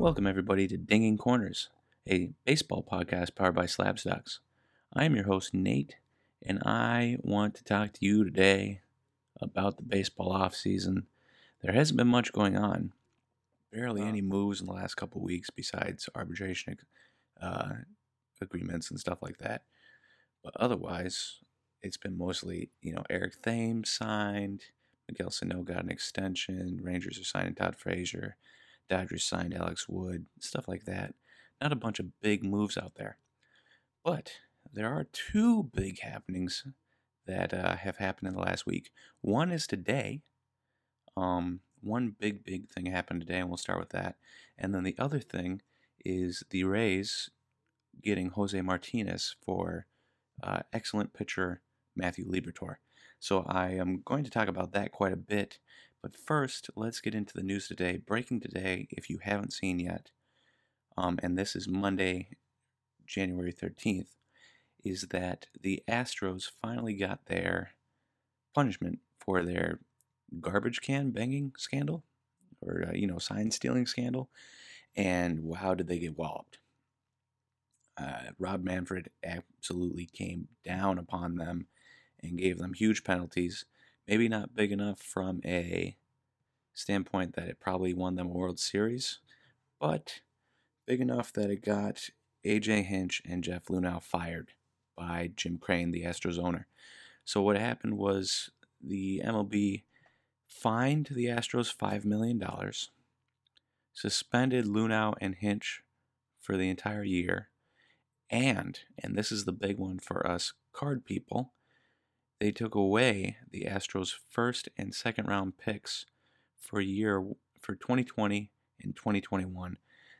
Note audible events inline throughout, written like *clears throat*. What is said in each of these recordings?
Welcome, everybody, to Dinging Corners, a baseball podcast powered by Slab Stocks. I am your host, Nate, and I want to talk to you today about the baseball offseason. There hasn't been much going on, barely any moves in the last couple weeks besides arbitration uh, agreements and stuff like that. But otherwise, it's been mostly, you know, Eric Thames signed, Miguel Sano got an extension, Rangers are signing Todd Frazier, Dodgers signed Alex Wood, stuff like that. Not a bunch of big moves out there. But there are two big happenings that uh, have happened in the last week. One is today. Um, one big, big thing happened today, and we'll start with that. And then the other thing is the Rays getting Jose Martinez for uh, excellent pitcher Matthew Liberatore. So I am going to talk about that quite a bit. But first, let's get into the news today. Breaking today, if you haven't seen yet, um, and this is Monday, January 13th, is that the Astros finally got their punishment for their garbage can banging scandal or, uh, you know, sign stealing scandal. And wow, did they get walloped. Uh, Rob Manfred absolutely came down upon them and gave them huge penalties. Maybe not big enough from a standpoint that it probably won them a World Series, but big enough that it got AJ Hinch and Jeff Luhnow fired by Jim Crane, the Astros owner. So what happened was the MLB fined the Astros $5 million, suspended Luhnow and Hinch for the entire year, and, and this is the big one for us card people, they took away the Astros' first and second round picks for year for 2020 and 2021.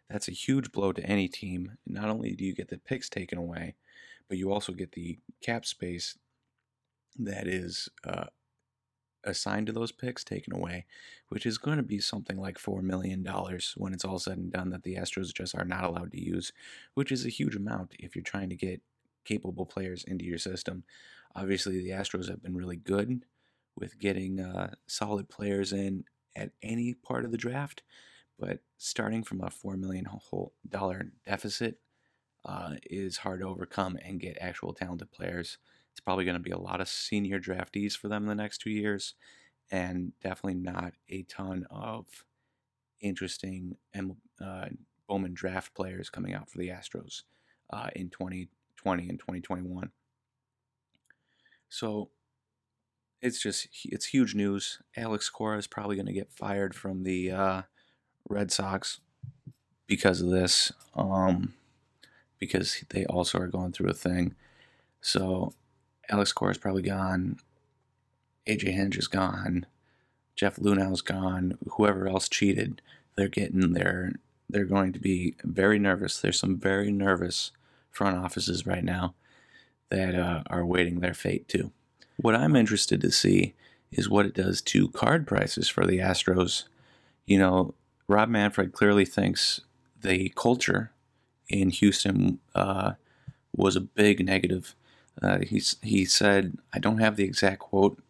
That's a huge blow to any team. Not only do you get the picks taken away, but you also get the cap space that is uh, assigned to those picks taken away, which is going to be something like $4 million when it's all said and done that the Astros just are not allowed to use, which is a huge amount if you're trying to get capable players into your system. Obviously, the Astros have been really good with getting uh, solid players in at any part of the draft, but starting from a $4 million deficit uh, is hard to overcome and get actual talented players. It's probably going to be a lot of senior draftees for them in the next two years, and definitely not a ton of interesting uh, Bowman draft players coming out for the Astros uh, in 2020 and 2021. So it's just it's huge news. Alex Cora is probably going to get fired from the uh, Red Sox because of this, um, because they also are going through a thing. So Alex Cora is probably gone. AJ Hinch is gone. Jeff Luhnow's gone. Whoever else cheated, they're getting there. They're going to be very nervous. There's some very nervous front offices right now that uh, are waiting their fate too. What I'm interested to see is what it does to card prices for the Astros. You know, Rob Manfred clearly thinks the culture in Houston uh, was a big negative. Uh, he's, he said, I don't have the exact quote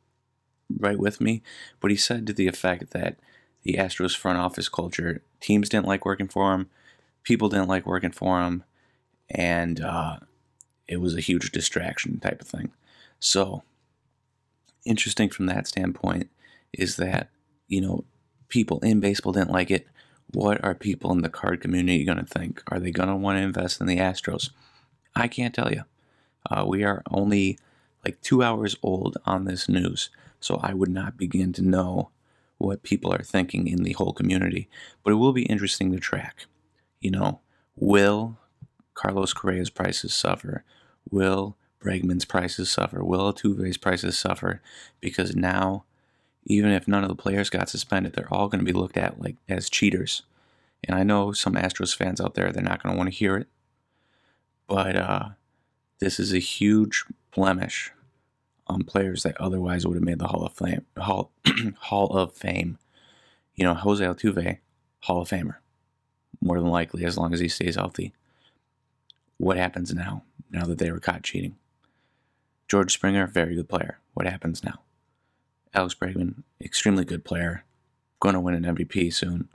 right with me, but he said to the effect that the Astros front office culture, teams didn't like working for him, people didn't like working for him, and uh, it was a huge distraction type of thing. So interesting from that standpoint is that, you know, people in baseball didn't like it. What are people in the card community going to think? Are they going to want to invest in the Astros? I can't tell you. Uh, we are only like two hours old on this news, so I would not begin to know what people are thinking in the whole community. But it will be interesting to track. You know, will Carlos Correa's prices suffer? Will Bregman's prices suffer? Will Altuve's prices suffer? Because now, even if none of the players got suspended, they're all going to be looked at like as cheaters. And I know some Astros fans out there, they're not going to want to hear it. But uh, this is a huge blemish on players that otherwise would have made the Hall of Fame. Hall, *clears throat* Hall of Fame. You know, Jose Altuve, Hall of Famer, more than likely, as long as he stays healthy. What happens now? Now that they were caught cheating, George Springer, very good player. What happens now? Alex Bregman, extremely good player, going to win an MVP soon.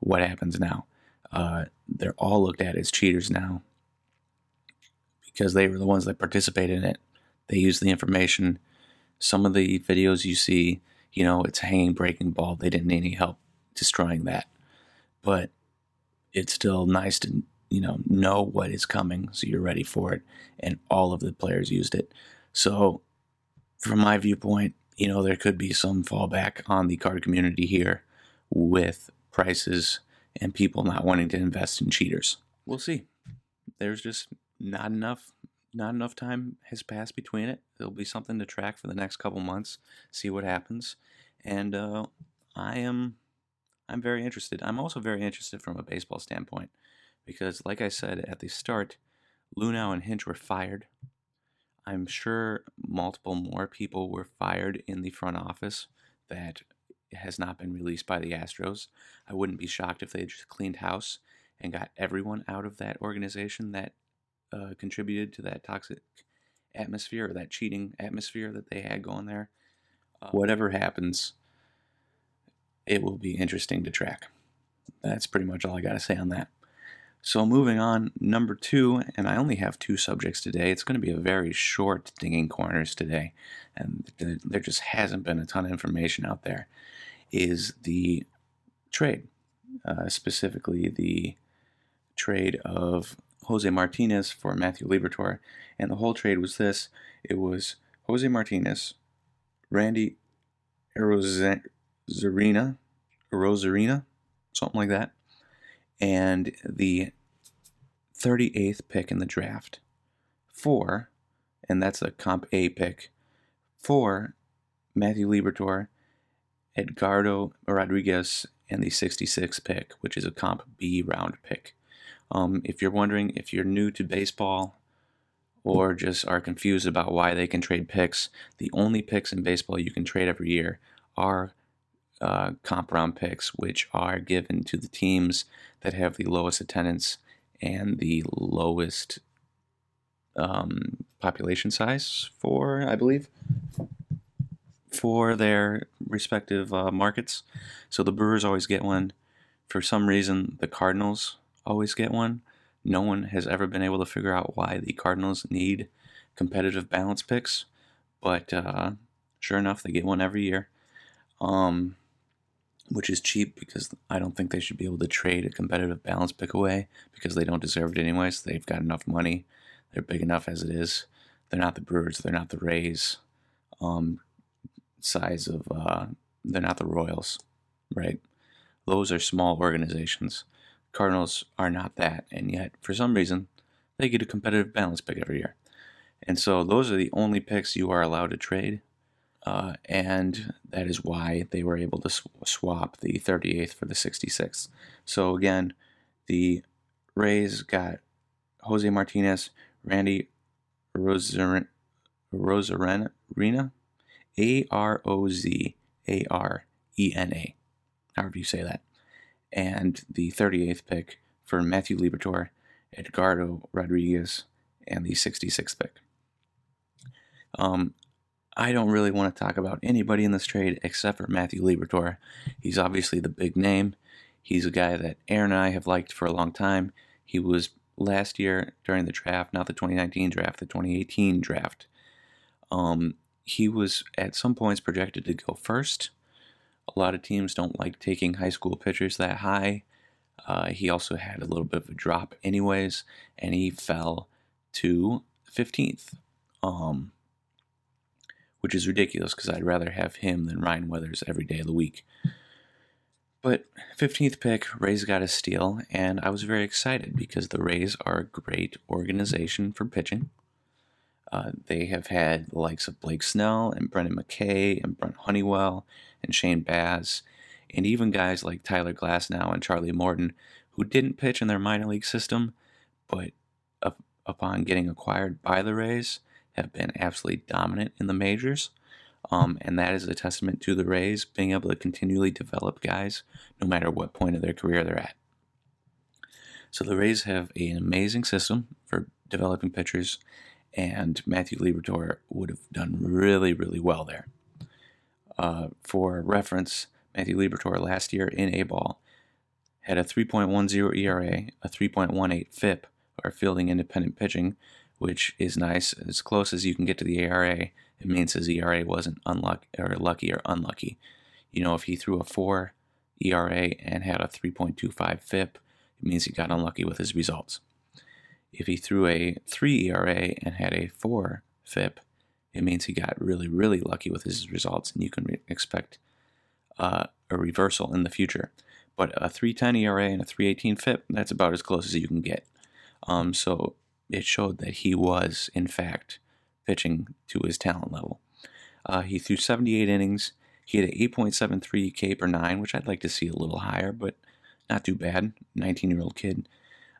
What happens now? uh, they're all looked at as cheaters now because they were the ones that participated in it. They used the information. Some of the videos you see, you know, it's hanging breaking ball. They didn't need any help destroying that, but it's still nice to you know know what is coming so you're ready for it and all of the players used it. So from my viewpoint you know there could be some fallback on the card community here with prices and people not wanting to invest in cheaters. We'll see. There's just not enough not enough time has passed between it. There'll be something to track for the next couple months see what happens. And uh, i am i'm very interested. I'm also very interested from a baseball standpoint because, like I said at the start, Luhnow and Hinch were fired. I'm sure multiple more people were fired in the front office that has not been released by the Astros. I wouldn't be shocked if they just cleaned house and got everyone out of that organization that uh, contributed to that toxic atmosphere or that cheating atmosphere that they had going there. Uh, whatever happens, it will be interesting to track. That's pretty much all I got to say on that. So moving on, number two, and I only have two subjects today. It's going to be a very short dinging corners today, and there just hasn't been a ton of information out there. Is the trade, uh, specifically the trade of Jose Martinez for Matthew Liberatore, and the whole trade was this: it was Jose Martinez, Randy Arozarena, Rosarina, something like that, and the 38th pick in the draft for, and that's a comp A pick, for Matthew Liberatore, Edgardo Rodriguez, and the 66th pick, which is a comp B round pick. Um, if you're wondering if you're new to baseball or just are confused about why they can trade picks, the only picks in baseball you can trade every year are uh, comp round picks, which are given to the teams that have the lowest attendance and the lowest um, population size for, I believe, for their respective uh, markets. So the Brewers always get one. For some reason, the Cardinals always get one. No one has ever been able to figure out why the Cardinals need competitive balance picks, but uh, sure enough, they get one every year. Um, which is cheap because I don't think they should be able to trade a competitive balance pick away because they don't deserve it anyways. They've got enough money. They're big enough as it is. They're not the Brewers. They're not the Rays. Um, size of uh, they're not the Royals, right? Those are small organizations. Cardinals are not that, and yet for some reason they get a competitive balance pick every year. And so those are the only picks you are allowed to trade uh, and that is why they were able to sw- swap the 38th for the 66th. So again, the Rays got Jose Martinez, Randy Rosarena, A R O Z A R E N A, however you say that, and the 38th pick for Matthew Liberatore, Edgardo Rodriguez, and the 66th pick. Um, I don't really want to talk about anybody in this trade except for Matthew Liberatore. He's obviously the big name. He's a guy that Aaron and I have liked for a long time. He was last year during the draft, not the 2019 draft, the 2018 draft. Um, he was at some points projected to go first. A lot of teams don't like taking high school pitchers that high. Uh, he also had a little bit of a drop, anyways, and he fell to 15th. Um, which is ridiculous because I'd rather have him than Ryan Weathers every day of the week. But 15th pick, Rays got a steal, and I was very excited because the Rays are a great organization for pitching. Uh, they have had the likes of Blake Snell and Brendan McKay and Brent Honeywell and Shane Baz, and even guys like Tyler Glasnow and Charlie Morton, who didn't pitch in their minor league system, but up, upon getting acquired by the Rays, have been absolutely dominant in the majors. Um, and that is a testament to the Rays being able to continually develop guys no matter what point of their career they're at. So the Rays have an amazing system for developing pitchers, and Matthew Liberatore would have done really, really well there. Uh, for reference, Matthew Liberatore last year in A ball had a 3.10 ERA, a 3.18 FIP, or fielding independent pitching, which is nice. As close as you can get to the ERA, it means his ERA wasn't unlucky or lucky or unlucky. You know, if he threw a 4 ERA and had a 3.25 FIP, it means he got unlucky with his results. If he threw a 3 ERA and had a 4 FIP, it means he got really, really lucky with his results, and you can re- expect uh, a reversal in the future. But a 310 ERA and a 318 FIP, that's about as close as you can get. Um, so it showed that he was, in fact, pitching to his talent level. Uh, he threw 78 innings. He had an 8.73 K per nine, which I'd like to see a little higher, but not too bad. 19 year old kid.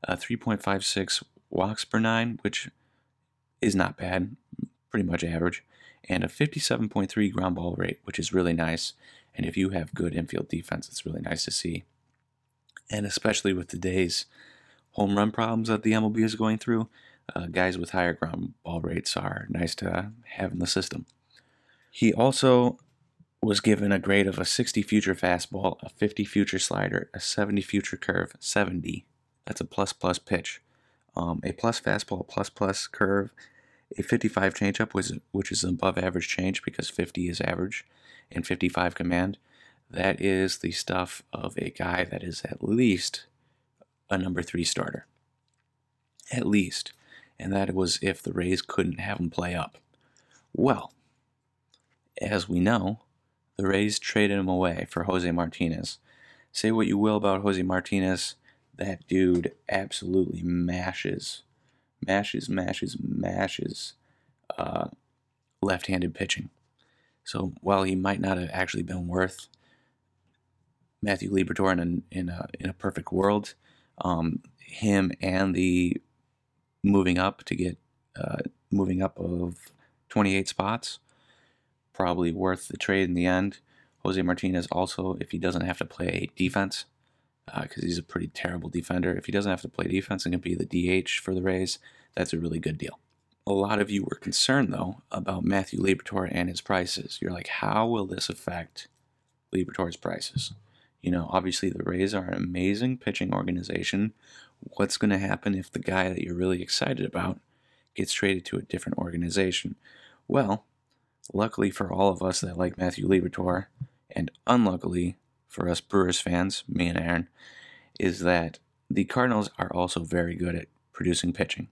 Uh, 3.56 walks per nine, which is not bad, pretty much average. And a 57.3 ground ball rate, which is really nice. And if you have good infield defense, it's really nice to see. And especially with today's home run problems that the MLB is going through, uh, guys with higher ground ball rates are nice to have in the system. He also was given a grade of a 60 future fastball, a 50 future slider, a 70 future curve, 70. That's a plus plus pitch. Um, a plus fastball, plus plus curve, a 55 changeup, which, which is above average change because 50 is average, and 55 command. That is the stuff of a guy that is at least a number three starter. At least. And that was if the Rays couldn't have him play up. Well, as we know, the Rays traded him away for Jose Martinez. Say what you will about Jose Martinez, that dude absolutely mashes, mashes, mashes, mashes uh, left handed pitching. So while he might not have actually been worth Matthew Liberatore in a, in a, in a perfect world, um, him and the moving up to get uh, moving up of 28 spots, probably worth the trade in the end. Jose Martinez also, if he doesn't have to play defense, because uh, he's a pretty terrible defender, if he doesn't have to play defense and can be the DH for the Rays, that's a really good deal. A lot of you were concerned, though, about Matthew Liberatore and his prices. You're like, how will this affect Liberatore's prices? You know, obviously the Rays are an amazing pitching organization. What's going to happen if the guy that you're really excited about gets traded to a different organization? Well, luckily for all of us that like Matthew Liberatore, and unluckily for us Brewers fans, me and Aaron, is that the Cardinals are also very good at producing pitching.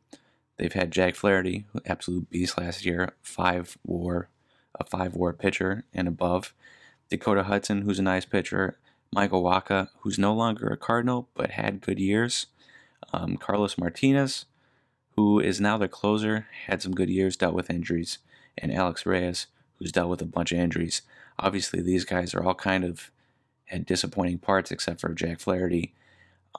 They've had Jack Flaherty, absolute beast last year, five WAR, a five WAR pitcher and above. Dakota Hudson, who's a nice pitcher, Michael Wacha, who's no longer a Cardinal but had good years. Um, Carlos Martinez, who is now the closer, had some good years, dealt with injuries. And Alex Reyes, who's dealt with a bunch of injuries. Obviously, these guys are all kind of had disappointing parts except for Jack Flaherty.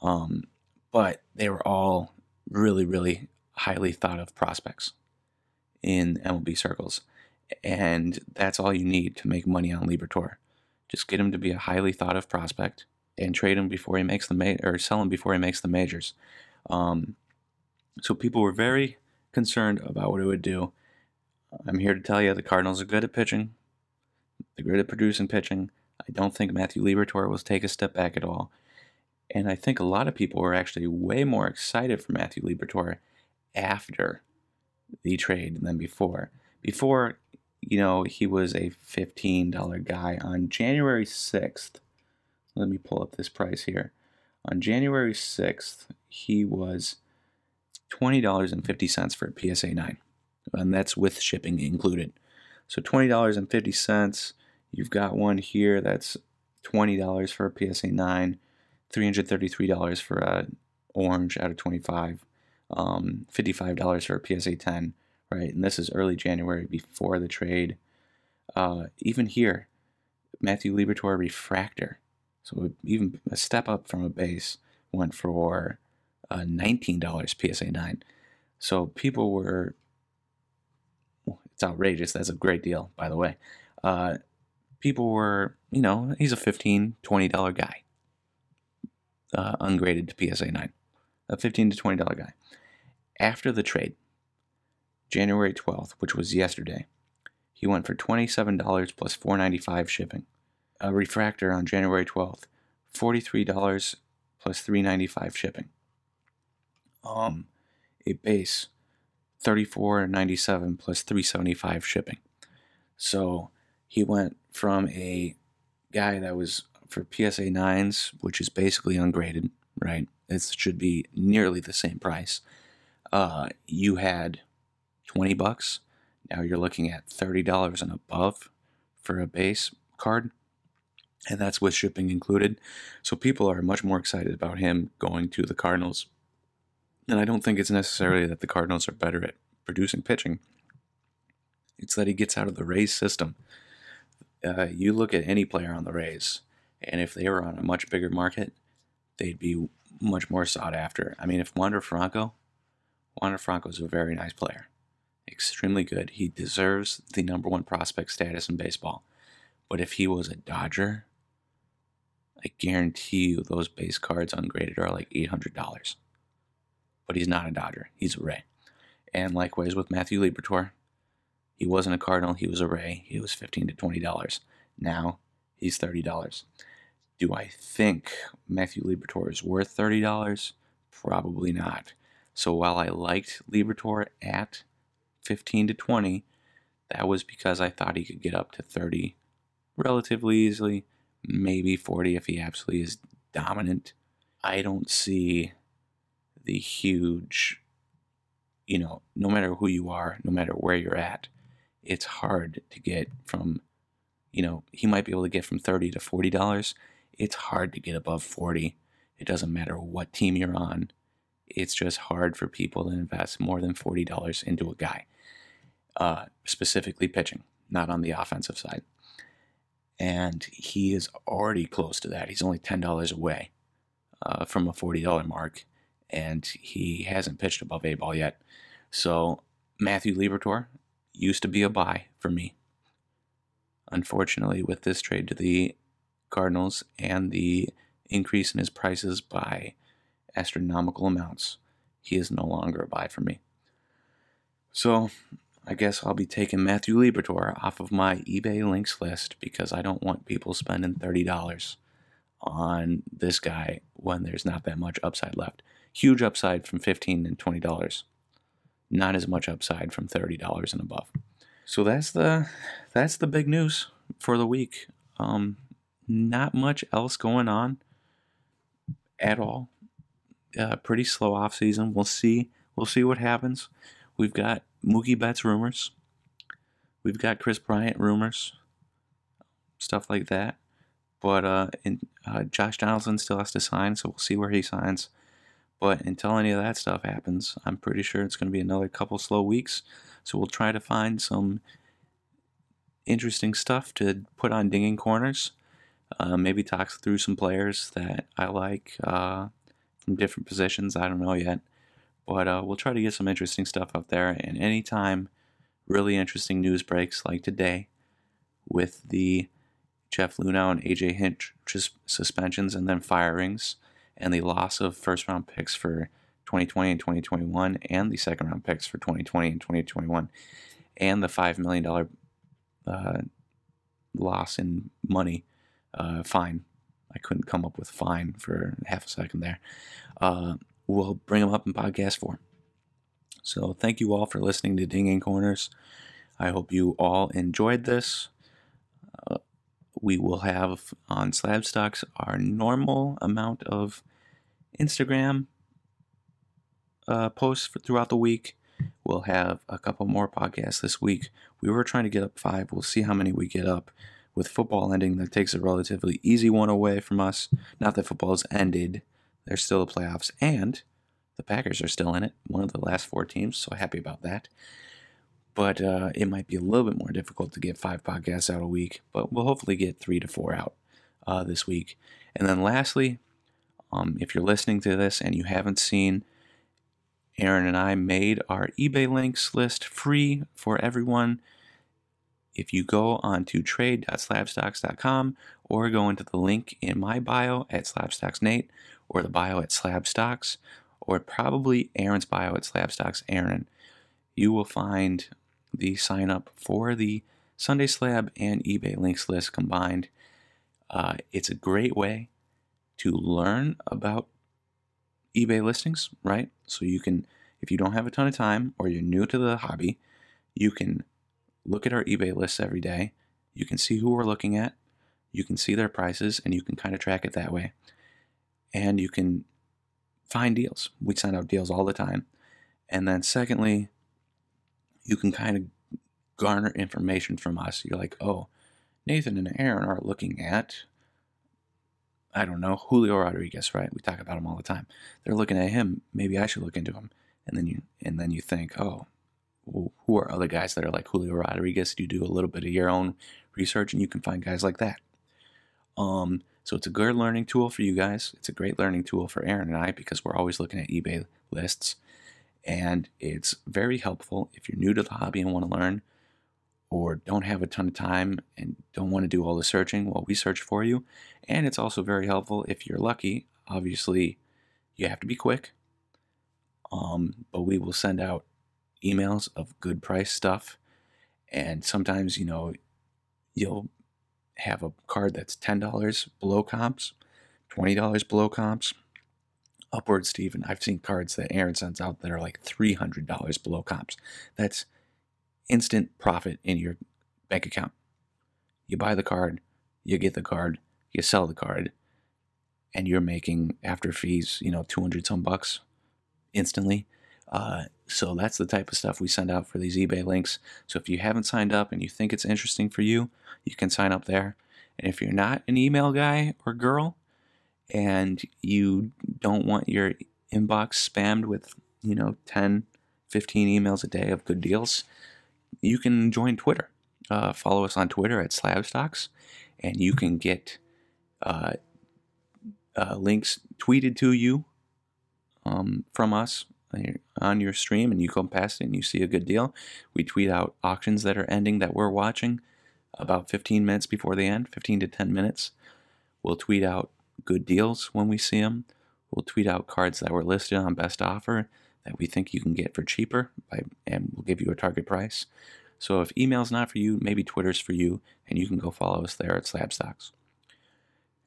Um, but they were all really, really highly thought of prospects in MLB circles. And that's all you need to make money on Liberatore. Just get him to be a highly thought of prospect and trade him before he makes the ma- or sell him before he makes the majors. Um, so people were very concerned about what it would do. I'm here to tell you the Cardinals are good at pitching. They're good at producing pitching. I don't think Matthew Liberatore will take a step back at all. And I think a lot of people were actually way more excited for Matthew Liberatore after the trade than before. Before, you know, he was a $15 guy. On January 6th, let me pull up this price here. On January 6th, he was $20.50 for a PSA 9, and that's with shipping included. So $20.50, you've got one here that's $20 for a PSA 9, $333 for a orange out of 25, um, $55 for a PSA 10, right? And this is early January before the trade. Uh, even here, Matthew Liberatore refractor. So even a step up from a base went for uh, $19 PSA 9. So people were, well, it's outrageous. That's a great deal, by the way. Uh, people were, you know, he's a $15, $20 guy, uh, ungraded to PSA 9. A 15 to $20 guy. After the trade, January 12th, which was yesterday, he went for $27 plus $4.95 shipping. A refractor on January 12th, $43 plus 395 shipping. Um, a base $34.97 plus $375 shipping. So he went from a guy that was for PSA 9s, which is basically ungraded, right? It should be nearly the same price. Uh, you had 20 bucks. Now you're looking at $30 and above for a base card. And that's with shipping included. So people are much more excited about him going to the Cardinals. And I don't think it's necessarily that the Cardinals are better at producing pitching. It's that he gets out of the Rays system. Uh, you look at any player on the Rays, and if they were on a much bigger market, they'd be much more sought after. I mean, if Wander Franco, Wander Franco is a very nice player, extremely good. He deserves the number one prospect status in baseball. But if he was a Dodger, I guarantee you those base cards ungraded are like $800. But he's not a Dodger, he's a Ray. And likewise with Matthew Liberatore, he wasn't a Cardinal, he was a Ray. He was 15 to $20. Now he's $30. Do I think Matthew Liberatore is worth $30? Probably not. So while I liked Liberatore at 15 to 20, that was because I thought he could get up to 30 relatively easily, maybe 40 if he absolutely is dominant. I don't see the huge, you know, no matter who you are, no matter where you're at, it's hard to get from, you know, he might be able to get from 30 to $40. It's hard to get above 40. It doesn't matter what team you're on. It's just hard for people to invest more than $40 into a guy, uh, specifically pitching, not on the offensive side. And he is already close to that. He's only $10 away uh, from a $40 mark, and he hasn't pitched above A ball yet. So, Matthew Liberatore, used to be a buy for me. Unfortunately, with this trade to the Cardinals and the increase in his prices by astronomical amounts, he is no longer a buy for me. So, I guess I'll be taking Matthew Liberatore off of my eBay links list because I don't want people spending $30 on this guy when there's not that much upside left. Huge upside from 15 and $20 not as much upside from $30 and above. So that's the that's the big news for the week. Um, not much else going on at all. Uh, pretty slow off season. We'll see. We'll see what happens. We've got Mookie Betts rumors. We've got Kris Bryant rumors. Stuff like that. But uh, and, uh, Josh Donaldson still has to sign, so we'll see where he signs. But until any of that stuff happens, I'm pretty sure it's going to be another couple slow weeks. So we'll try to find some interesting stuff to put on dinging corners. Uh, maybe talk through some players that I like uh, from different positions. I don't know yet. But uh, we'll try to get some interesting stuff out there. And anytime really interesting news breaks like today with the Jeff Luhnow and AJ Hinch suspensions and then firings, and the loss of first round picks for 2020 and 2021, and the second round picks for 2020 and 2021, and the $5 million uh, loss in money uh, fine. I couldn't come up with fine for half a second there. Uh, we'll bring them up in podcast form. So thank you all for listening to Dinging Corners. I hope you all enjoyed this. Uh, we will have on Slab Stocks our normal amount of Instagram uh, posts for, throughout the week. We'll have a couple more podcasts this week. We were trying to get up five. We'll see how many we get up. With football ending, that takes a relatively easy one away from us. Not that football's ended, there's still the playoffs, and the Packers are still in it, one of the last four teams, so happy about that but uh, it might be a little bit more difficult to get five podcasts out a week. But we'll hopefully get three to four out uh, this week. And then lastly, um, if you're listening to this and you haven't seen, Aaron and I made our eBay links list free for everyone. If you go onto trade.slabstocks.com or go into the link in my bio at slabstocksnate or the bio at slabstocks or probably Aaron's bio at slabstocks Aaron, you will find the sign up for the Sunday Slab and eBay links list combined. Uh, it's a great way to learn about eBay listings, right? So you can, if you don't have a ton of time or you're new to the hobby, you can look at our eBay lists every day. You can see who we're looking at. You can see their prices and you can kind of track it that way. And you can find deals. We send out deals all the time. And then, secondly, you can kind of garner information from us. You're like, oh, Nathan and Aaron are looking at, I don't know, Julio Rodriguez, right? We talk about him all the time. They're looking at him. Maybe I should look into him. And then you and then you think, oh, who are other guys that are like Julio Rodriguez? You do a little bit of your own research, and you can find guys like that. Um, so it's a good learning tool for you guys. It's a great learning tool for Aaron and I because we're always looking at eBay lists. And it's very helpful if you're new to the hobby and want to learn or don't have a ton of time and don't want to do all the searching. Well, we search for you. And it's also very helpful if you're lucky. Obviously, you have to be quick. Um, but we will send out emails of good price stuff. And sometimes, you know, you'll have a card that's $10 below comps, $20 below comps, upwards to even, I've seen cards that Aaron sends out that are like $300 below comps. That's instant profit in your bank account. You buy the card, you get the card, you sell the card, and you're making after fees, you know, 200 some bucks instantly. Uh, so that's the type of stuff we send out for these eBay links. So if you haven't signed up and you think it's interesting for you, you can sign up there. And if you're not an email guy or girl and you don't want your inbox spammed with, you know, 10, 15 emails a day of good deals, you can join Twitter. Uh, follow us on Twitter at Slabstocks, and you can get uh, uh, links tweeted to you um, from us on your stream and you come past it and you see a good deal, we tweet out auctions that are ending that we're watching about 15 minutes before they end, 15 to 10 minutes. We'll tweet out good deals when we see them. We'll tweet out cards that were listed on best offer that we think you can get for cheaper by, and we'll give you a target price. So if email's not for you, maybe Twitter's for you, and you can go follow us there at Slabstocks.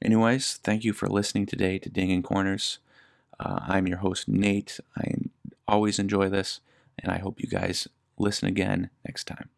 Anyways, thank you for listening today to Dinging Corners. Uh, I'm your host, Nate. I always enjoy this, and I hope you guys listen again next time.